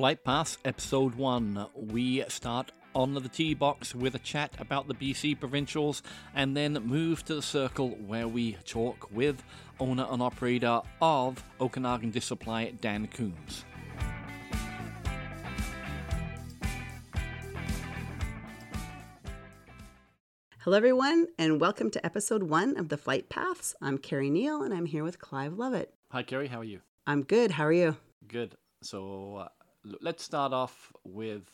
Flight Pass Episode 1. We start on the tee box with a chat about the BC provincials and then move to the circle where we talk with owner and operator of Okanagan Disc Supply, Dan Coombs. Hello, everyone, and welcome to episode one of the Flight Paths. I'm Carrie Neal, and I'm here with Clive Lovett. Hi, Carrie. How are you? I'm good. How are you? Good. So uh, l- let's start off with,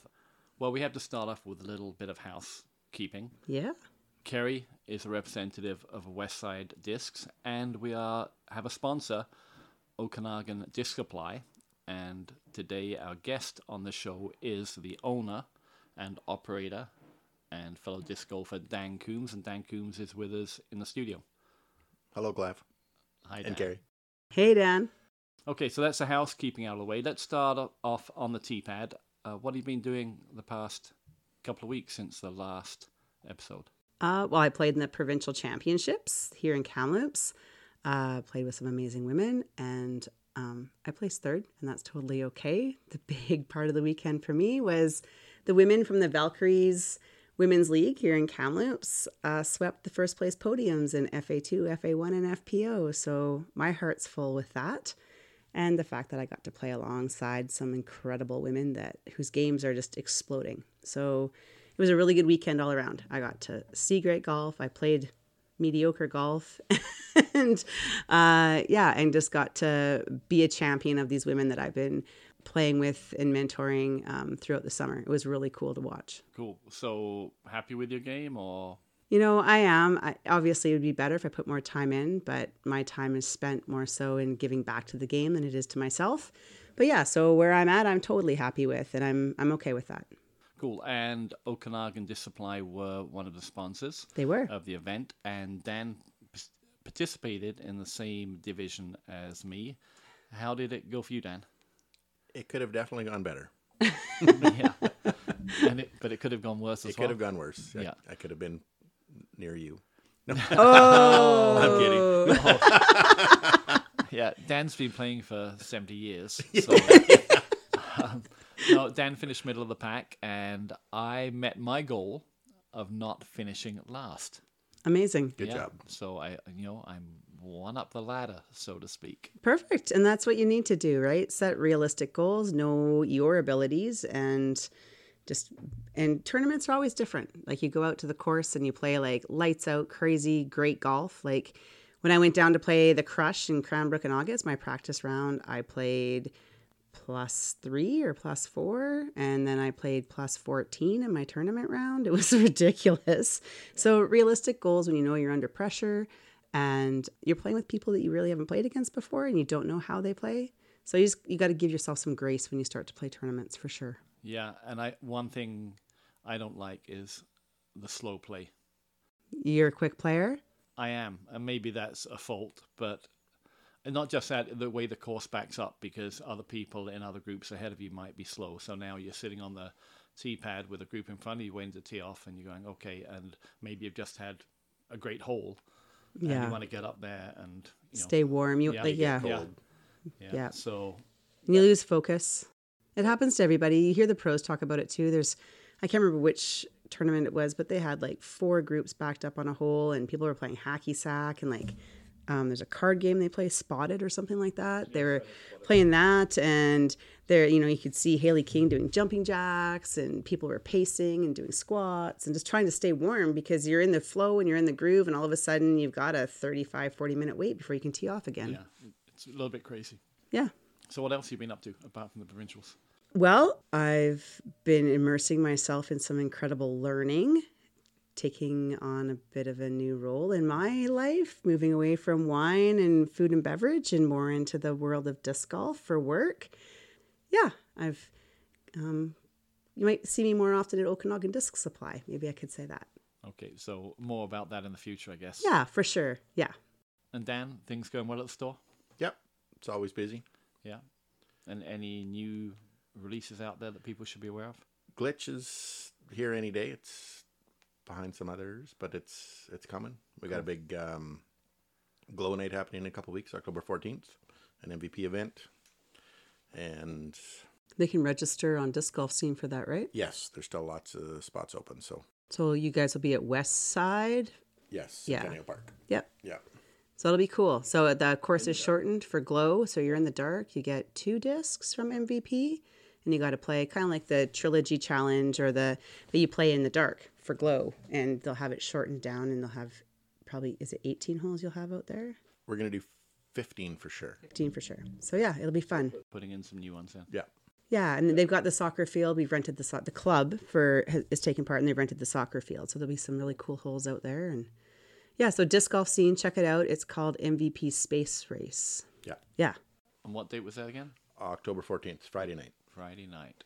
well, we have to start off with a little bit of housekeeping. Yeah. Carrie is a representative of Westside Discs, and we are have a sponsor, Okanagan Disc Supply. And today, our guest on the show is the owner and operator and fellow disc golfer Dan Coombs. And Dan Coombs is with us in the studio. Hello, Clive Hi, Dan. and Gary. Hey, Dan. Okay, so that's the housekeeping out of the way. Let's start off on the tee pad. Uh, what have you been doing the past couple of weeks since the last episode? Uh, well, I played in the provincial championships here in Kamloops. Uh, played with some amazing women, and um, I placed third, and that's totally okay. The big part of the weekend for me was the women from the Valkyries Women's League here in Kamloops uh, swept the first place podiums in FA2, FA1, and FPO. So my heart's full with that. And the fact that I got to play alongside some incredible women that whose games are just exploding. So it was a really good weekend all around. I got to see great golf. I played mediocre golf and uh, yeah and just got to be a champion of these women that i've been playing with and mentoring um, throughout the summer it was really cool to watch Cool. So happy with your game, or you know i am I, obviously it would be better if i put more time in but my time is spent more so in giving back to the game than it is to myself but yeah so where i'm at i'm totally happy with and i'm i'm okay with that cool? And Okanagan Disc Supply were one of the sponsors they were of the event, and Dan participated in the same division as me. How did it go for you, Dan? It could have definitely gone better. yeah, and it, but it could have gone worse as It well. could have gone worse. I- Yeah. I, could have been near you. No. oh I'm kidding. Yeah, Dan's been playing for 70 years. So, um, no, Dan finished middle of the pack, and I met my goal of not finishing last. amazing Good Yeah, job. So I, you know, I'm one up the ladder, so to speak. Perfect. And that's what you need to do, right? Set realistic goals, know your abilities and just and tournaments are always different. Like you go out to the course and you play like lights out crazy great golf. Like when I went down to play the Crush in Cranbrook in August, my practice round, I played plus 3 or plus 4 and then I played plus 14 in my tournament round. It was ridiculous. So realistic goals when you know you're under pressure and you're playing with people that you really haven't played against before and you don't know how they play. So you just you got to give yourself some grace when you start to play tournaments for sure. Yeah, and I one thing I don't like is the slow play. You're a quick player. I am, and maybe that's a fault, but and not just that, the way the course backs up because other people in other groups ahead of you might be slow. So now you're sitting on the tee pad with a group in front of you waiting to tee off, and you're going, okay, and maybe you've just had a great hole, and Yeah. you want to get up there and you know, Stay warm. You Yeah, like yeah. Cold. cold. yeah. Yeah. So You lose focus. It happens to everybody. You hear the pros talk about it too. There's I can't remember which tournament it was, but they had like four groups backed up on a hole and people were playing hacky sack and like um, there's a card game they play, Spotted or something like that. They were playing that, and there, you know, you could see Hailey King doing jumping jacks, and people were pacing and doing squats and just trying to stay warm because you're in the flow and you're in the groove, and all of a sudden you've got a 35, 40 minute wait before you can tee off again. yeah, it's a little bit crazy. yeah. So what else have you been up to apart from the provincials? Well, I've been immersing myself in some incredible learning, taking on a bit of a new role in my life, moving away from wine and food and beverage and more into the world of disc golf for work. Yeah, I've, um, you might see me more often at Okanagan Disc Supply. Maybe I could say that. Okay, so more about that in the future, I guess. Yeah, for sure. Yeah. And Dan, things going well at the store? Yep. It's always busy. Yeah. And any new releases out there that people should be aware of? Glitch is here any day. It's behind some others, but it's it's coming. We got a big um, glow night happening in a couple weeks, October fourteenth, an MVP event, and They can register on disc golf scene for that, right? Yes, there's still lots of spots open. So So you guys will be at West Side. yes, Yeah. Centennial Park. Yep. Yep. So it'll be cool. So the course is shortened for glow. So you're in the dark. You get two discs from MVP, and you got to play kind of like the trilogy challenge or the that you play in the dark for glow. And they'll have it shortened down, and they'll have probably is it 18 holes you'll have out there? We're gonna do 15 for sure. 15 for sure. So yeah, it'll be fun. Putting in some new ones in. Yeah. Yeah, and they've got the soccer field. We've rented the so- the club for has, is taking part, and they've rented the soccer field. So there'll be some really cool holes out there, and yeah. So disc golf scene, check it out. It's called MVP Space Race. Yeah. Yeah, And what date was that again? October 14th, Friday night. Friday night.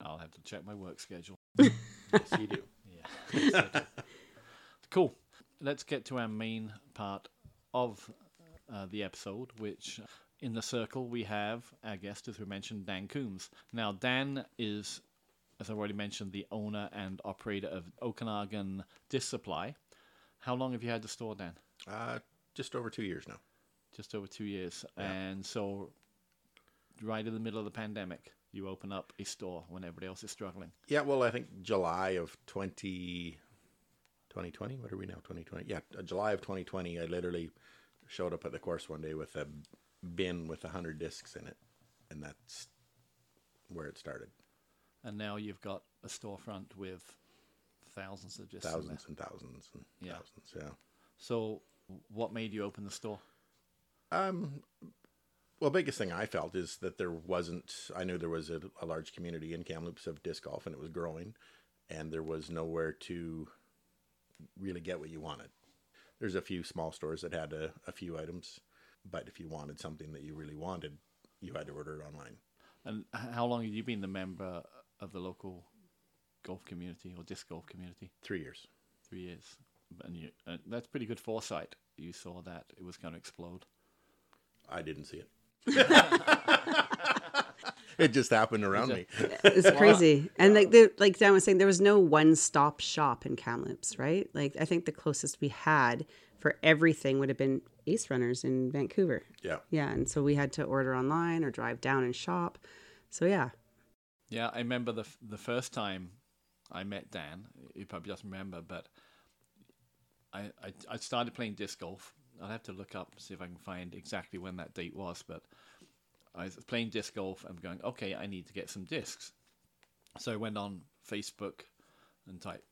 I'll have to check my work schedule. Yes, you do. Yeah. cool. Let's get to our main part of uh, the episode, which in the circle we have our guest, as we mentioned, Dan Coombs. Now, Dan is, as I already mentioned, the owner and operator of Okanagan Disc Supply. How long have you had the store, Dan? Uh, just over two years now. Just over two years. And so, right in the middle of the pandemic, you open up a store when everybody else is struggling. Yeah, well, I think July of 20, 2020. What are we now? 2020. Yeah, uh, July of 2020. I literally showed up at the course one day with a bin with a hundred discs in it, and that's where it started. And now you've got a storefront with thousands of discs. Thousands and thousands and Yeah. thousands. Yeah. So, what made you open the store? Um, well, biggest thing I felt is that there wasn't. I knew there was a, a large community in Kamloops of disc golf, and it was growing, and there was nowhere to really get what you wanted. There's a few small stores that had a, a few items, but if you wanted something that you really wanted, you had to order it online. And how long have you been the member of the local golf community or disc golf community? Three years. Three years. And you, uh, that's pretty good foresight. You saw that it was going to explode. I didn't see it. it just happened around me. it's crazy. And like the like Dan was saying, there was no one stop shop in Kamloops, right? Like I think the closest we had for everything would have been Ace Runners in Vancouver. Yeah. Yeah, and so we had to order online or drive down and shop. So yeah, Yeah, I remember the the first time I met Dan. He probably doesn't remember, but I, I I started playing disc golf. I'll have to look up see if I can find exactly when that date was. But I was playing disc golf and going, okay, I need to get some discs. So I went on Facebook and typed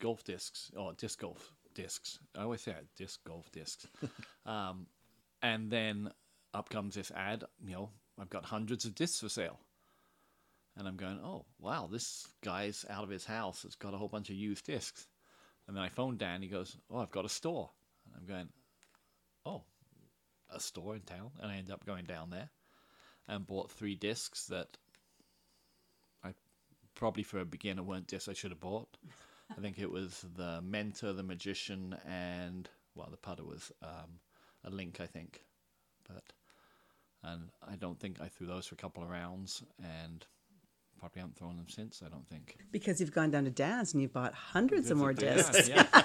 golf discs or disc golf discs. I always say disc golf discs. um, and then up comes this ad. You know, I've got hundreds of discs for sale. And I'm going, oh, wow, this guy's out of his house. It's got a whole bunch of used discs. And then I phone Dan. He goes, oh, I've got a store. And I'm going, oh, a store in town. And I ended up going down there and bought three discs that I probably for a beginner weren't discs I should have bought. I think it was the Mentor, the Magician, and, well, the putter was um, a link, I think. But, and I don't think I threw those for a couple of rounds. And probably haven't thrown them since. I don't think. because you've gone down to Dad's and you've bought hundreds of more discs. yeah. And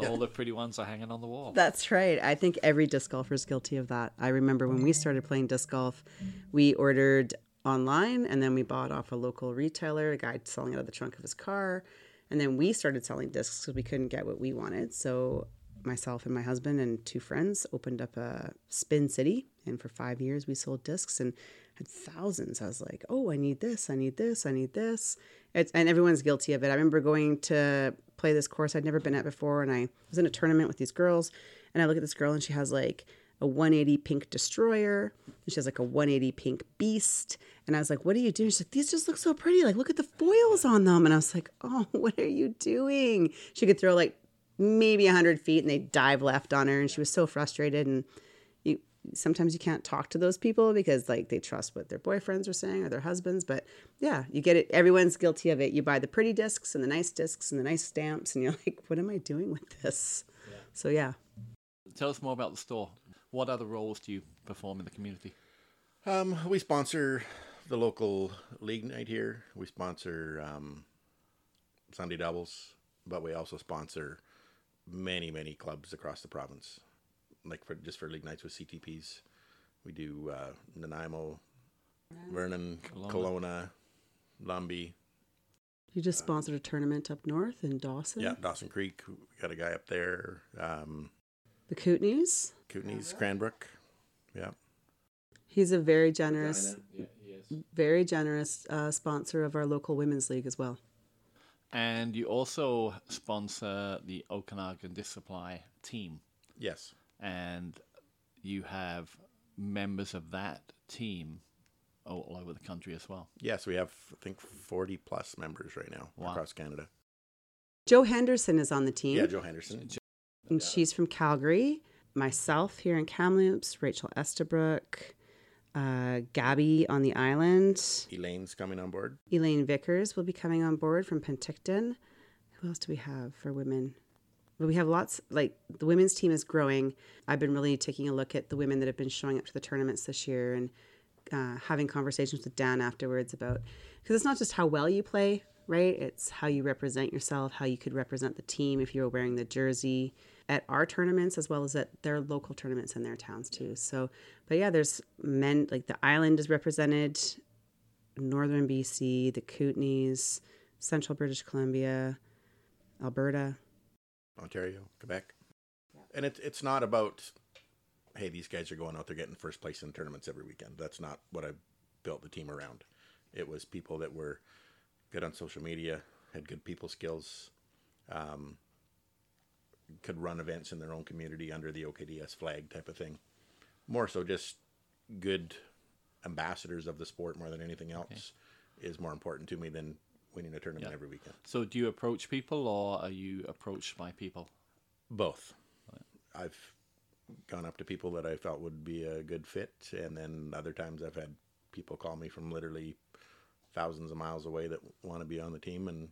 all the pretty ones are hanging on the wall. That's right. I think every disc golfer is guilty of that. I remember when we started playing disc golf, we ordered online and then we bought off a local retailer, a guy selling it out of the trunk of his car. And then we started selling discs because we couldn't get what we wanted. So myself and my husband and two friends opened up a Spin City. And for five years, we sold discs and had thousands. I was like, oh, I need this, I need this, I need this. It's, and everyone's guilty of it. I remember going to play this course I'd never been at before, and I was in a tournament with these girls, and I look at this girl, and she has like a 180 pink destroyer, and she has like a 180 pink beast, and I was like, "What are you doing?" She's like, "These just look so pretty. Like, look at the foils on them." And I was like, "Oh, what are you doing?" She could throw like maybe 100 feet, and they dive left on her, and she was so frustrated, and sometimes you can't talk to those people because like they trust what their boyfriends are saying or their husbands but yeah you get it everyone's guilty of it you buy the pretty discs and the nice discs and the nice stamps and you're like what am i doing with this so yeah Tell us more about the store. What other roles do you perform in the community? Um, we sponsor the local league night here. We sponsor um, Sunday doubles, but we also sponsor many, many clubs across the province. Like for just for league nights with CTPs, we do uh, Nanaimo. Vernon, Kelowna. Kelowna, Lumby. You just sponsored a tournament up north in Dawson. Yeah, Dawson Creek. We got a guy up there. Um, The Kootenays. Kootenays, Cranbrook. Yeah. He's a very generous, Yeah, he very generous uh, sponsor of our local women's league as well. And you also sponsor the Okanagan Disc Supply team, Yes. And you have members of that team all over the country as well. Yes, we have I think forty plus members right now Wow. across Canada. Joe Henderson is on the team. Yeah, Joe Henderson. and she's from Calgary. Myself here in Kamloops, Rachel Estabrook, uh, Gabby on the island, Elaine's coming on board. Elaine Vickers will be coming on board from Penticton. Who else do we have for women? We have lots, like the women's team is growing. I've been really taking a look at the women that have been showing up to the tournaments this year and uh, having conversations with Dan afterwards about, because it's not just how well you play, right? It's how you represent yourself, how you could represent the team if you're wearing the jersey at our tournaments as well as at their local tournaments in their towns too. So, but yeah, there's men, like the island is represented, northern BC, the Kootenays, central British Columbia, Alberta. Ontario, Quebec. And it's it's not about hey, these guys are going out there getting first place in tournaments every weekend. That's not what I built the team around. It was people that were good on social media, had good people skills, um, could run events in their own community under the OKDS flag type of thing. More so just good ambassadors of the sport more than anything else is more important to me than winning a tournament Yeah. every weekend. So, do you approach people, or are you approached by people? Both. I've gone up to people that I felt would be a good fit, and then other times I've had people call me from literally thousands of miles away that want to be on the team, and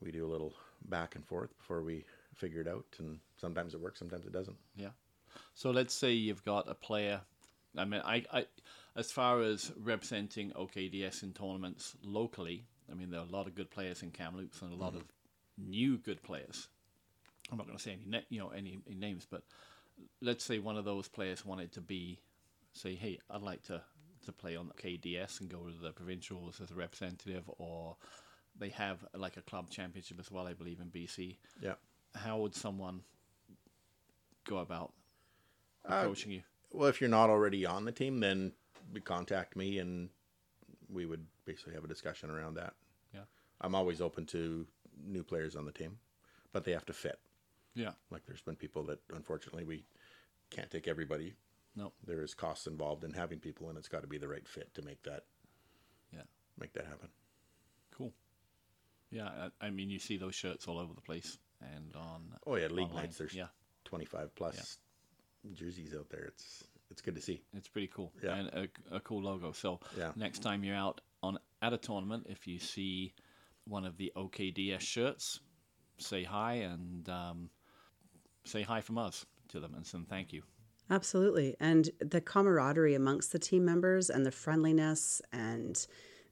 we do a little back and forth before we figure it out. And sometimes it works, sometimes it doesn't. Yeah. So let's say you've got a player. I mean, I, I as far as representing OKDS in tournaments locally, I mean, there are a lot of good players in Kamloops and a lot of new good players. I'm not going to say any, you know, any, any names, but let's say one of those players wanted to be, say, hey, I'd like to to play on KDS and go to the provincials as a representative, or they have like a club championship as well, I believe, in BC. Yeah. How would someone go about Uh, approaching you? Well, if you're not already on the team, then contact me and we would basically have a discussion around that. Yeah. I'm always open to new players on the team, but they have to fit. Yeah. Like there's been people that unfortunately we can't take everybody. No. There is costs involved in having people, and it's got to be the right fit to make that Yeah. make that happen. Cool. Yeah, I, I mean, you see those shirts all over the place and on. Oh yeah, league online. nights. There's yeah, 25 plus jerseys out there. It's it's good to see. it's pretty cool. Yeah. and a, a cool logo. So Yeah. next time you're out on at a tournament, if you see one of the OKDS shirts, say hi and um, say hi from us to them and some thank you. Absolutely. And the camaraderie amongst the team members and the friendliness and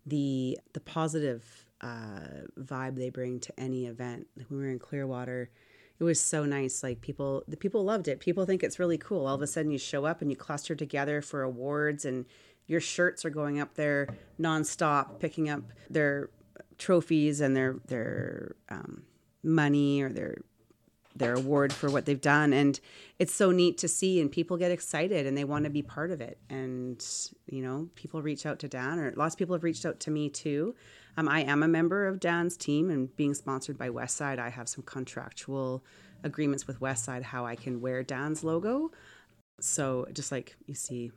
the the positive uh, vibe they bring to any event. Like when we were in Clearwater, it was so nice. Like people, the people loved it. People think it's really cool. All of a sudden, you show up and you cluster together for awards, and your shirts are going up there nonstop, picking up their trophies and their their um, money or their their award for what they've done. And it's so neat to see and people get excited and they want to be part of it. And you know people reach out to dan or lots of people have reached out to me too. Um, i am a member of dan's team and being sponsored by westside i have some contractual agreements with westside how i can wear dan's logo. So just like you see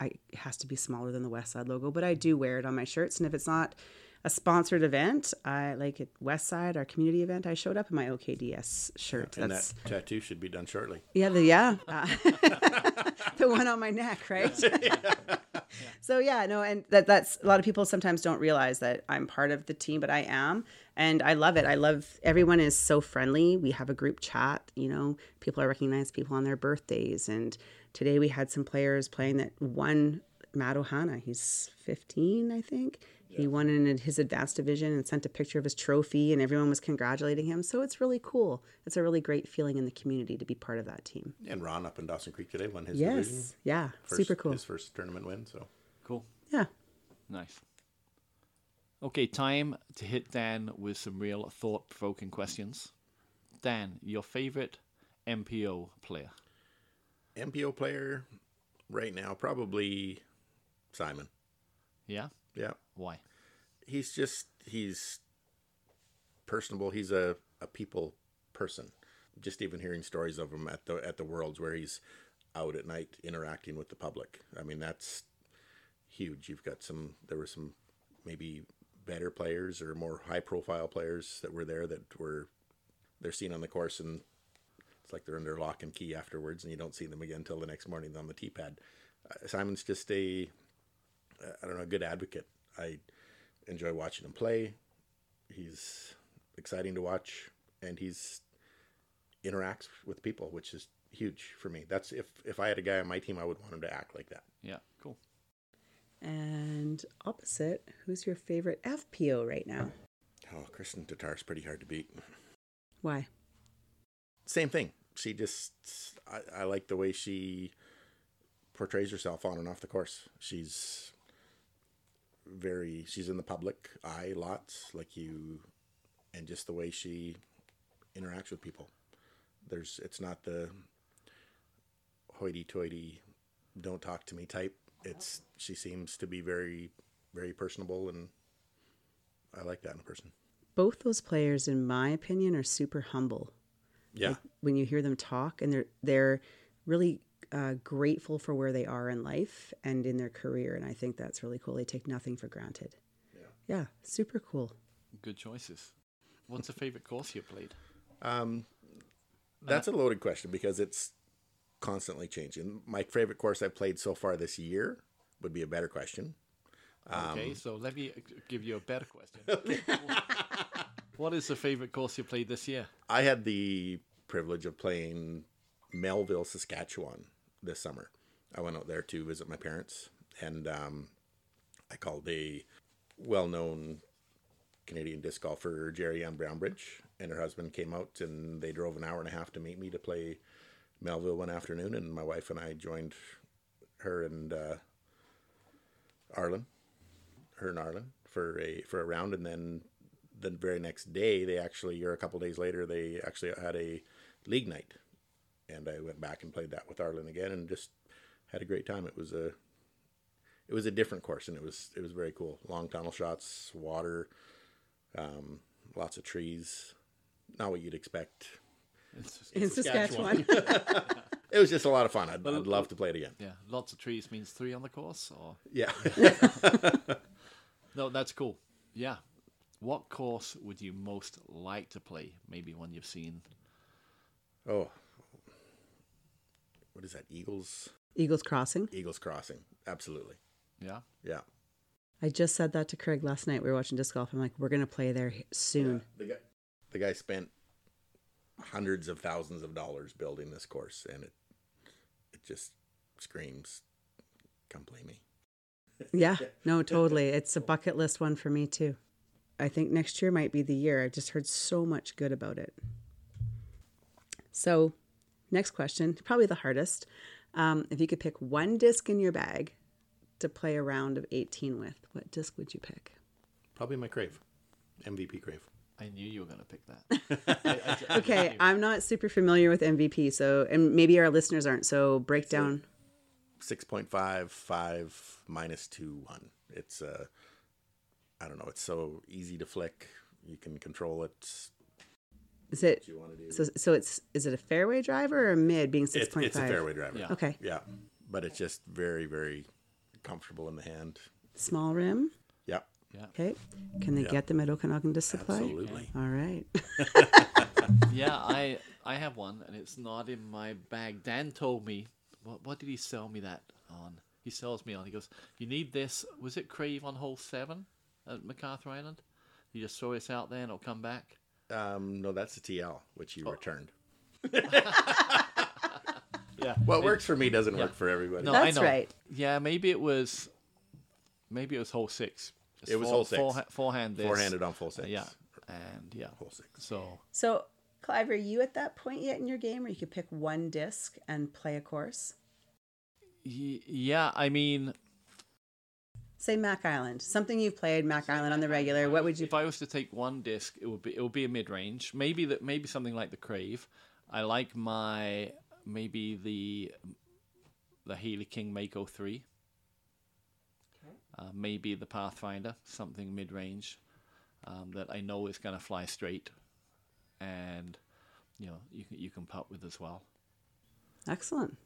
I, it has to be smaller than the westside logo but i do wear it on my shirts. And if it's not a sponsored event i like at westside our community event i showed up in my okds shirt And that's that tattoo should be done shortly. yeah, the yeah, uh, the one on my neck, right? So yeah, no, and that that's a lot of people sometimes don't realize that I'm part of the team, but I am, and I love it. I love everyone is so friendly. We have a group chat. You know, people are recognize people on their birthdays, and today we had some players playing that one Matt Ohana. He's 15, I think. He won in his advanced division and sent a picture of his trophy, and everyone was congratulating him. So it's really cool. It's a really great feeling in the community to be part of that team. And Ron up in Dawson Creek today won his division. Yes, yeah, First, super cool. His first tournament win. So Cool. Yeah, Nice. Okay, time to hit Dan with some real thought provoking questions. Dan, your favorite MPO player? MPO player right now, probably Simon. Yeah? Yeah. Why? He's just, he's personable. He's a, a people person. Just even hearing stories of him at the at the Worlds where he's out at night interacting with the public. I mean, that's huge. You've got some. There were some maybe better players or more high profile players that were there that were they're seen on the course and it's like they're under lock and key afterwards and you don't see them again until the next morning on the tee pad. Uh, Simon's just a I don't know a good advocate. I enjoy watching him play. He's exciting to watch and he's interacts with people, which is huge for me. That's if if I had a guy on my team, I would want him to act like that. Yeah, cool. And opposite, who's your favorite FPO right now? Oh, Kristin Tattar's pretty hard to beat. Why? Same thing. She just I, I like the way she portrays herself on and off the course. She's very she's in the public eye lots like you and just the way she interacts with people. There's it's not the hoity-toity don't talk to me type. It's she seems to be very very personable and i like that in a person. Both those players, in my opinion, are super humble. yeah. When you hear them talk, and they're they're really uh, grateful for where they are in life and in their career, and I think that's really cool. They take nothing for granted. Yeah. Yeah, super cool. Good choices. What's the favorite course you played? Um, that's a loaded question because it's constantly changing. My favorite course I've played so far this year would be a better question. Okay, so let me give you a better question. what is the favorite course you played this year? I had the privilege of playing Melville, Saskatchewan this summer. I went out there to visit my parents, and um, I called a well-known Canadian disc golfer, Jerry Ann Brownbridge, and her husband came out, and they drove an hour and a half to meet me to play Melville one afternoon, and my wife and I joined her and uh, Arlen, her and Arlen for a for a round, and then the very next day, they actually, or a couple days later, they actually had a league night, and I went back and played that with Arlen again, and just had a great time. It was a it was a different course, and it was it was very cool. Long tunnel shots, water, um, lots of trees, not what you'd expect. It's just- In Saskatchewan. It was just a lot of fun. I'd, I'd love to play it again. yeah, lots of trees means three on the course, or Yeah. no? That's cool. Yeah. What course would you most like to play? Maybe one you've seen. oh, what is that? Eagles Eagles Crossing. Eagles Crossing. Absolutely. Yeah. Yeah. I just said that to Craig last night. We were watching disc golf. I'm like, we're gonna play there soon. The guy, the guy spent hundreds of thousands of dollars building this course, and it it just screams, "Come play me." Yeah, no, totally. It's a bucket list one for me too. I think next year might be the year. I've just heard so much good about it. So, next question, probably the hardest. Um, if you could pick one disc in your bag to play a round of 18 with, what disc would you pick? Probably my crave, MVP crave. I knew you were going to pick that. I- I- I Okay, knew. I'm not super familiar with MVP, so and maybe our listeners aren't. So break down. Six point five five minus two one. It's uh, I don't know. It's so easy to flick. You can control it. Is it What you want to do? so? So it's is it a fairway driver or a mid being six point five? It's, a fairway driver. Yeah. Okay, Yeah, but it's just very very comfortable in the hand. small rim. Yeah, Yeah. Okay, can they Yeah. get them at Okanagan Disc Supply? absolutely. All right. yeah, I I have one, and it's not in my bag. Dan told me. What what did he sell me that on? He sells me on. He goes, "You need this. Was it Crave on hole seven at MacArthur Island? You just throw this out there, and it'll come back." Um, no, that's the TL, which Oh. you returned. Yeah. What works for me doesn't work for everybody. No, That's I know. right. Yeah, maybe it was. Maybe it was hole six. Just It was fore- hole six. forehand- forehand this. Four-handed on full six. Yeah, and yeah. Hole six. So So, Clive, are you at that point yet in your game where you could pick one disc and play a course? y- yeah, I mean, say Mac Island. Something you've played Mac Island on the regular. What would you? If I was to take one disc, it would be it would be a mid range. Maybe that maybe something like the Crave. I like my maybe the the Hailey King Mako three. Uh, maybe the Pathfinder, something mid range um, that I know is going to fly straight, and you know you can you can putt with as well. Excellent.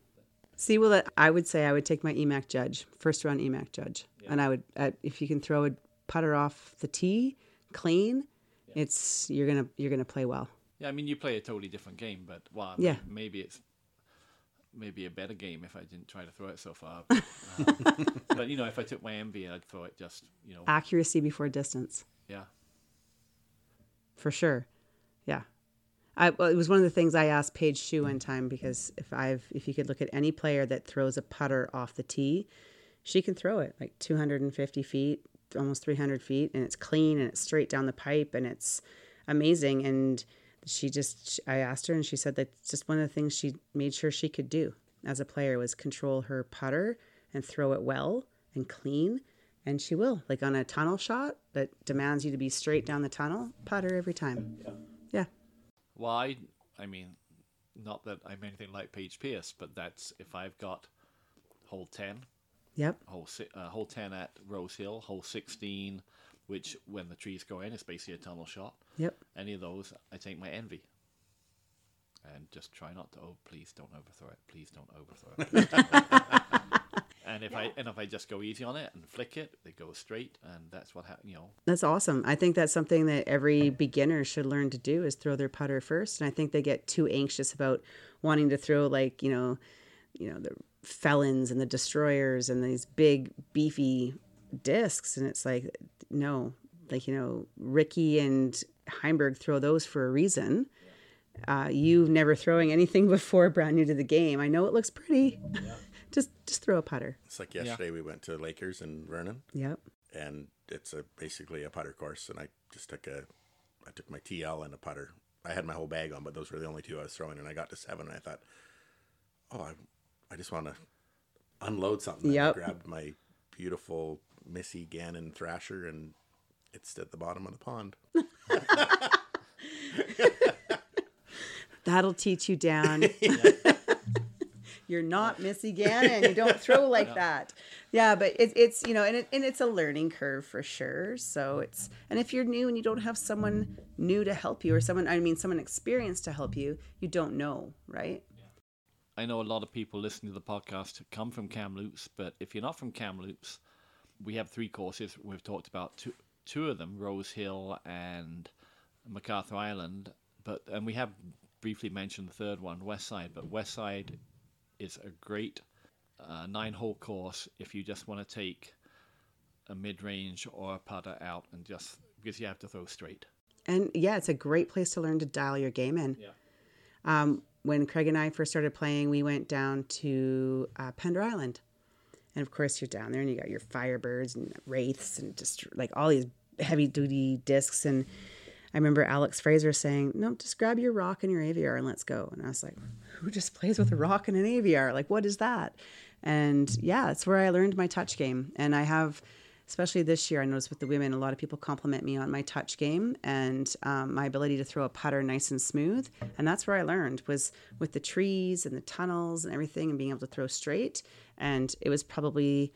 See, well, I would say I would take my EMAC Judge, first round EMAC Judge, and I would uh, if you can throw a putter off the tee clean, it's you're gonna you're gonna play well. Yeah, I mean you play a totally different game, but well, Yeah. maybe it's maybe a better game if I didn't try to throw it so far. Um, but you know, if I took my envy, I'd throw it just you know, Accuracy before distance. yeah. for sure. Yeah. I, well, it was one of the things I asked Paige Shue one mm-hmm. time because if I've if you could look at any player that throws a putter off the tee, she can throw it like 250 feet, almost 300 feet, and it's clean and it's straight down the pipe and it's amazing. And she just I asked her and she said that's just one of the things she made sure she could do as a player was control her putter and throw it well and clean. And she will, like on a tunnel shot that demands you to be straight down the tunnel, putter every time. Yeah. Well, I, I mean, not that I'm anything like Paige Pierce, but that's if I've got hole ten, Yep. hole uh, hole ten at Rose Hill, hole sixteen, which when the trees go in, is basically a tunnel shot. Yep. Any of those, I take my envy. And just try not to. Oh, please don't overthrow it. Please don't overthrow it. Please don't overthrow it. And if I and if I just go easy on it and flick it, it goes straight, and that's what happens. You know, That's awesome. I think that's something that every beginner should learn to do is throw their putter first. And I think they get too anxious about wanting to throw like, you know, you know, the felons and the destroyers and these big beefy discs. And it's like, no, like, you know, Ricky and Heimberg throw those for a reason. Uh, you never throwing anything before, brand new to the game. I know it looks pretty. Just just throw a putter. It's like yesterday we went to Lakers in Vernon, Yep. and it's a basically a putter course, and I just took a, I took my TL and a putter. I had my whole bag on, but those were the only two I was throwing, and I got to seven, and I thought, oh, I, I just want to unload something. And Yep. I grabbed my beautiful Missy Gannon Thrasher, and it's at the bottom of the pond. That'll teach you down. You're not oh. Missy Gannon. You don't throw like that. Yeah, but it, it's you know, and it, and it's a learning curve for sure. So it's and if you're new and you don't have someone new to help you or someone I mean someone experienced to help you, you don't know, right? I know a lot of people listening to the podcast come from Kamloops, but if you're not from Kamloops, we have three courses. We've talked about two, two of them, Rose Hill and MacArthur Island, but and we have briefly mentioned the third one, West Side. But West Side is a great uh, nine-hole course if you just want to take a mid-range or a putter out and just because you have to throw straight. And yeah, it's a great place to learn to dial your game in. Yeah. Um, when Craig and I first started playing, we went down to uh, Pender Island. And of course, you're down there and you got your Firebirds and Wraiths and just like all these heavy duty discs. And I remember Alex Fraser saying, No, just grab your rock and your Aviar and let's go. And I was like, Who just plays with a rock and an Aviar? Like, what is that? And yeah, it's where I learned my touch game. And I have, especially this year, I noticed with the women, a lot of people compliment me on my touch game and um, my ability to throw a putter nice and smooth. And that's where I learned was with the trees and the tunnels and everything and being able to throw straight. And it was probably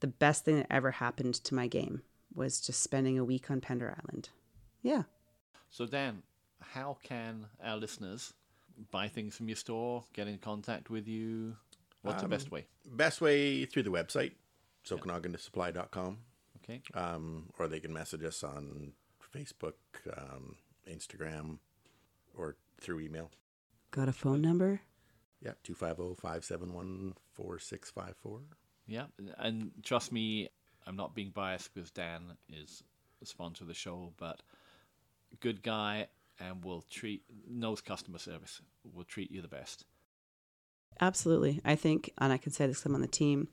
the best thing that ever happened to my game was just spending a week on Pender Island. Yeah. So Dan, how can our listeners buy things from your store, get in contact with you? What's the best way? Best way through the website, sokanaganusupply.com, Okay. um, or they can message us on Facebook, um, Instagram, or through email. Got a phone number? Yeah, 250 571 4654. Yeah, and trust me, I'm not being biased because Dan is the sponsor of the show, but good guy and will treat knows customer service. Will treat you the best. Absolutely. I think, and I can say this I'm on the team,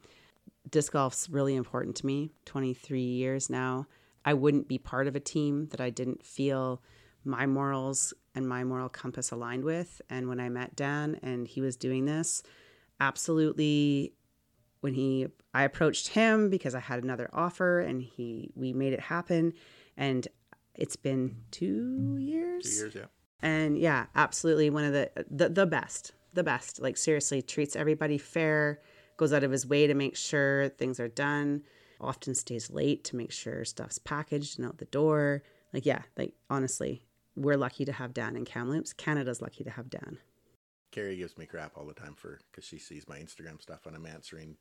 disc golf's really important to me. 23 years now. I wouldn't be part of a team that I didn't feel my morals and my moral compass aligned with. And when I met Dan and he was doing this, absolutely when he I approached him because I had another offer and he we made it happen and it's been 2 years. Two years, yeah. And yeah, absolutely one of the the, the best. The best. Like seriously treats everybody fair, goes out of his way to make sure things are done, often stays late to make sure stuff's packaged and out the door. Like yeah, like honestly, we're lucky to have Dan in Kamloops. Canada's lucky to have Dan. Carrie gives me crap all the time for because she sees my Instagram stuff and I'm answering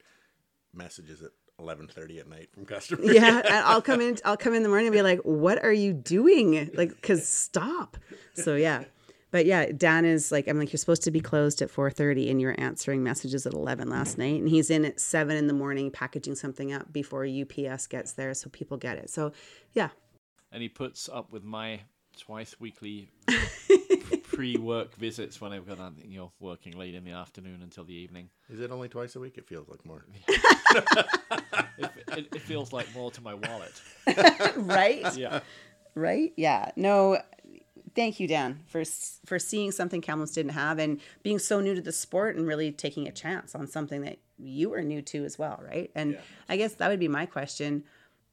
messages at 11:30 at night from customers. Yeah, I'll come in. I'll come in the morning and be like, "What are you doing?" Like, cause stop. So yeah, but yeah, Dan is like, I'm like, you're supposed to be closed at 4:30, and you're answering messages at 11 last night, and he's in at seven in the morning packaging something up before UPS gets there, so people get it. So yeah, And he puts up with my twice weekly pre-work visits when I've got on, you know, working late in the afternoon until the evening. Is it only twice a week? It feels like more. It, it, it feels like more to my wallet. right. Yeah. right? Yeah. No, thank you, Dan, for for seeing something Kamloops didn't have and being so new to the sport and really taking a chance on something that you were new to as well, right? And Yeah. I guess that would be my question: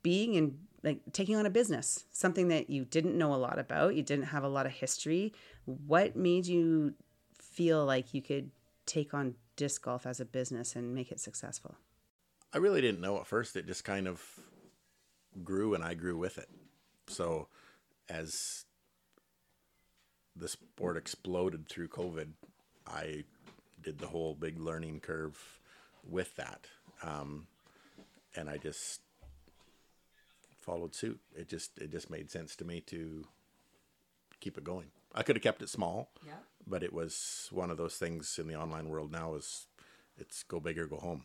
being in like taking on a business, something that you didn't know a lot about, you didn't have a lot of history. What made you feel like you could take on disc golf as a business and make it successful? I really didn't know at first. It just kind of grew and I grew with it. So as the sport exploded through COVID, I did the whole big learning curve with that. Um, and I just followed suit. It just it just made sense to me to keep it going. I could have kept it small, Yeah. but it was one of those things in the online world now is it's go big or go home.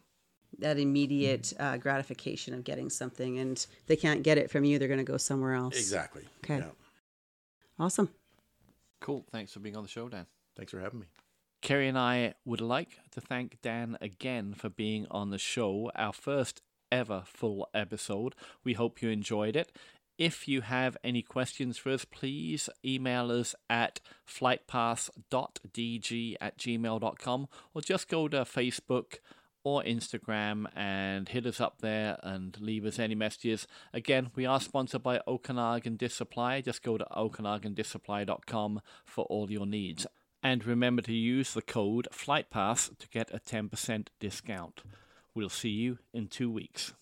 That immediate uh, gratification of getting something and they can't get it from you they're going to go somewhere else Exactly. Okay. Yeah. awesome Cool. Thanks for being on the show, Dan. Thanks for having me. Carrie and I would like to thank Dan again for being on the show, our first ever full episode. We hope you enjoyed it. If you have any questions for us, please email us at flightpass.dg at gmail.com or just go to Facebook or Instagram and hit us up there and leave us any messages. Again, we are sponsored by Okanagan Disc. Just go to okanagandiscsupply.com for all your needs. And remember to use the code FlightPass to get a 10% discount. We'll see you in two weeks.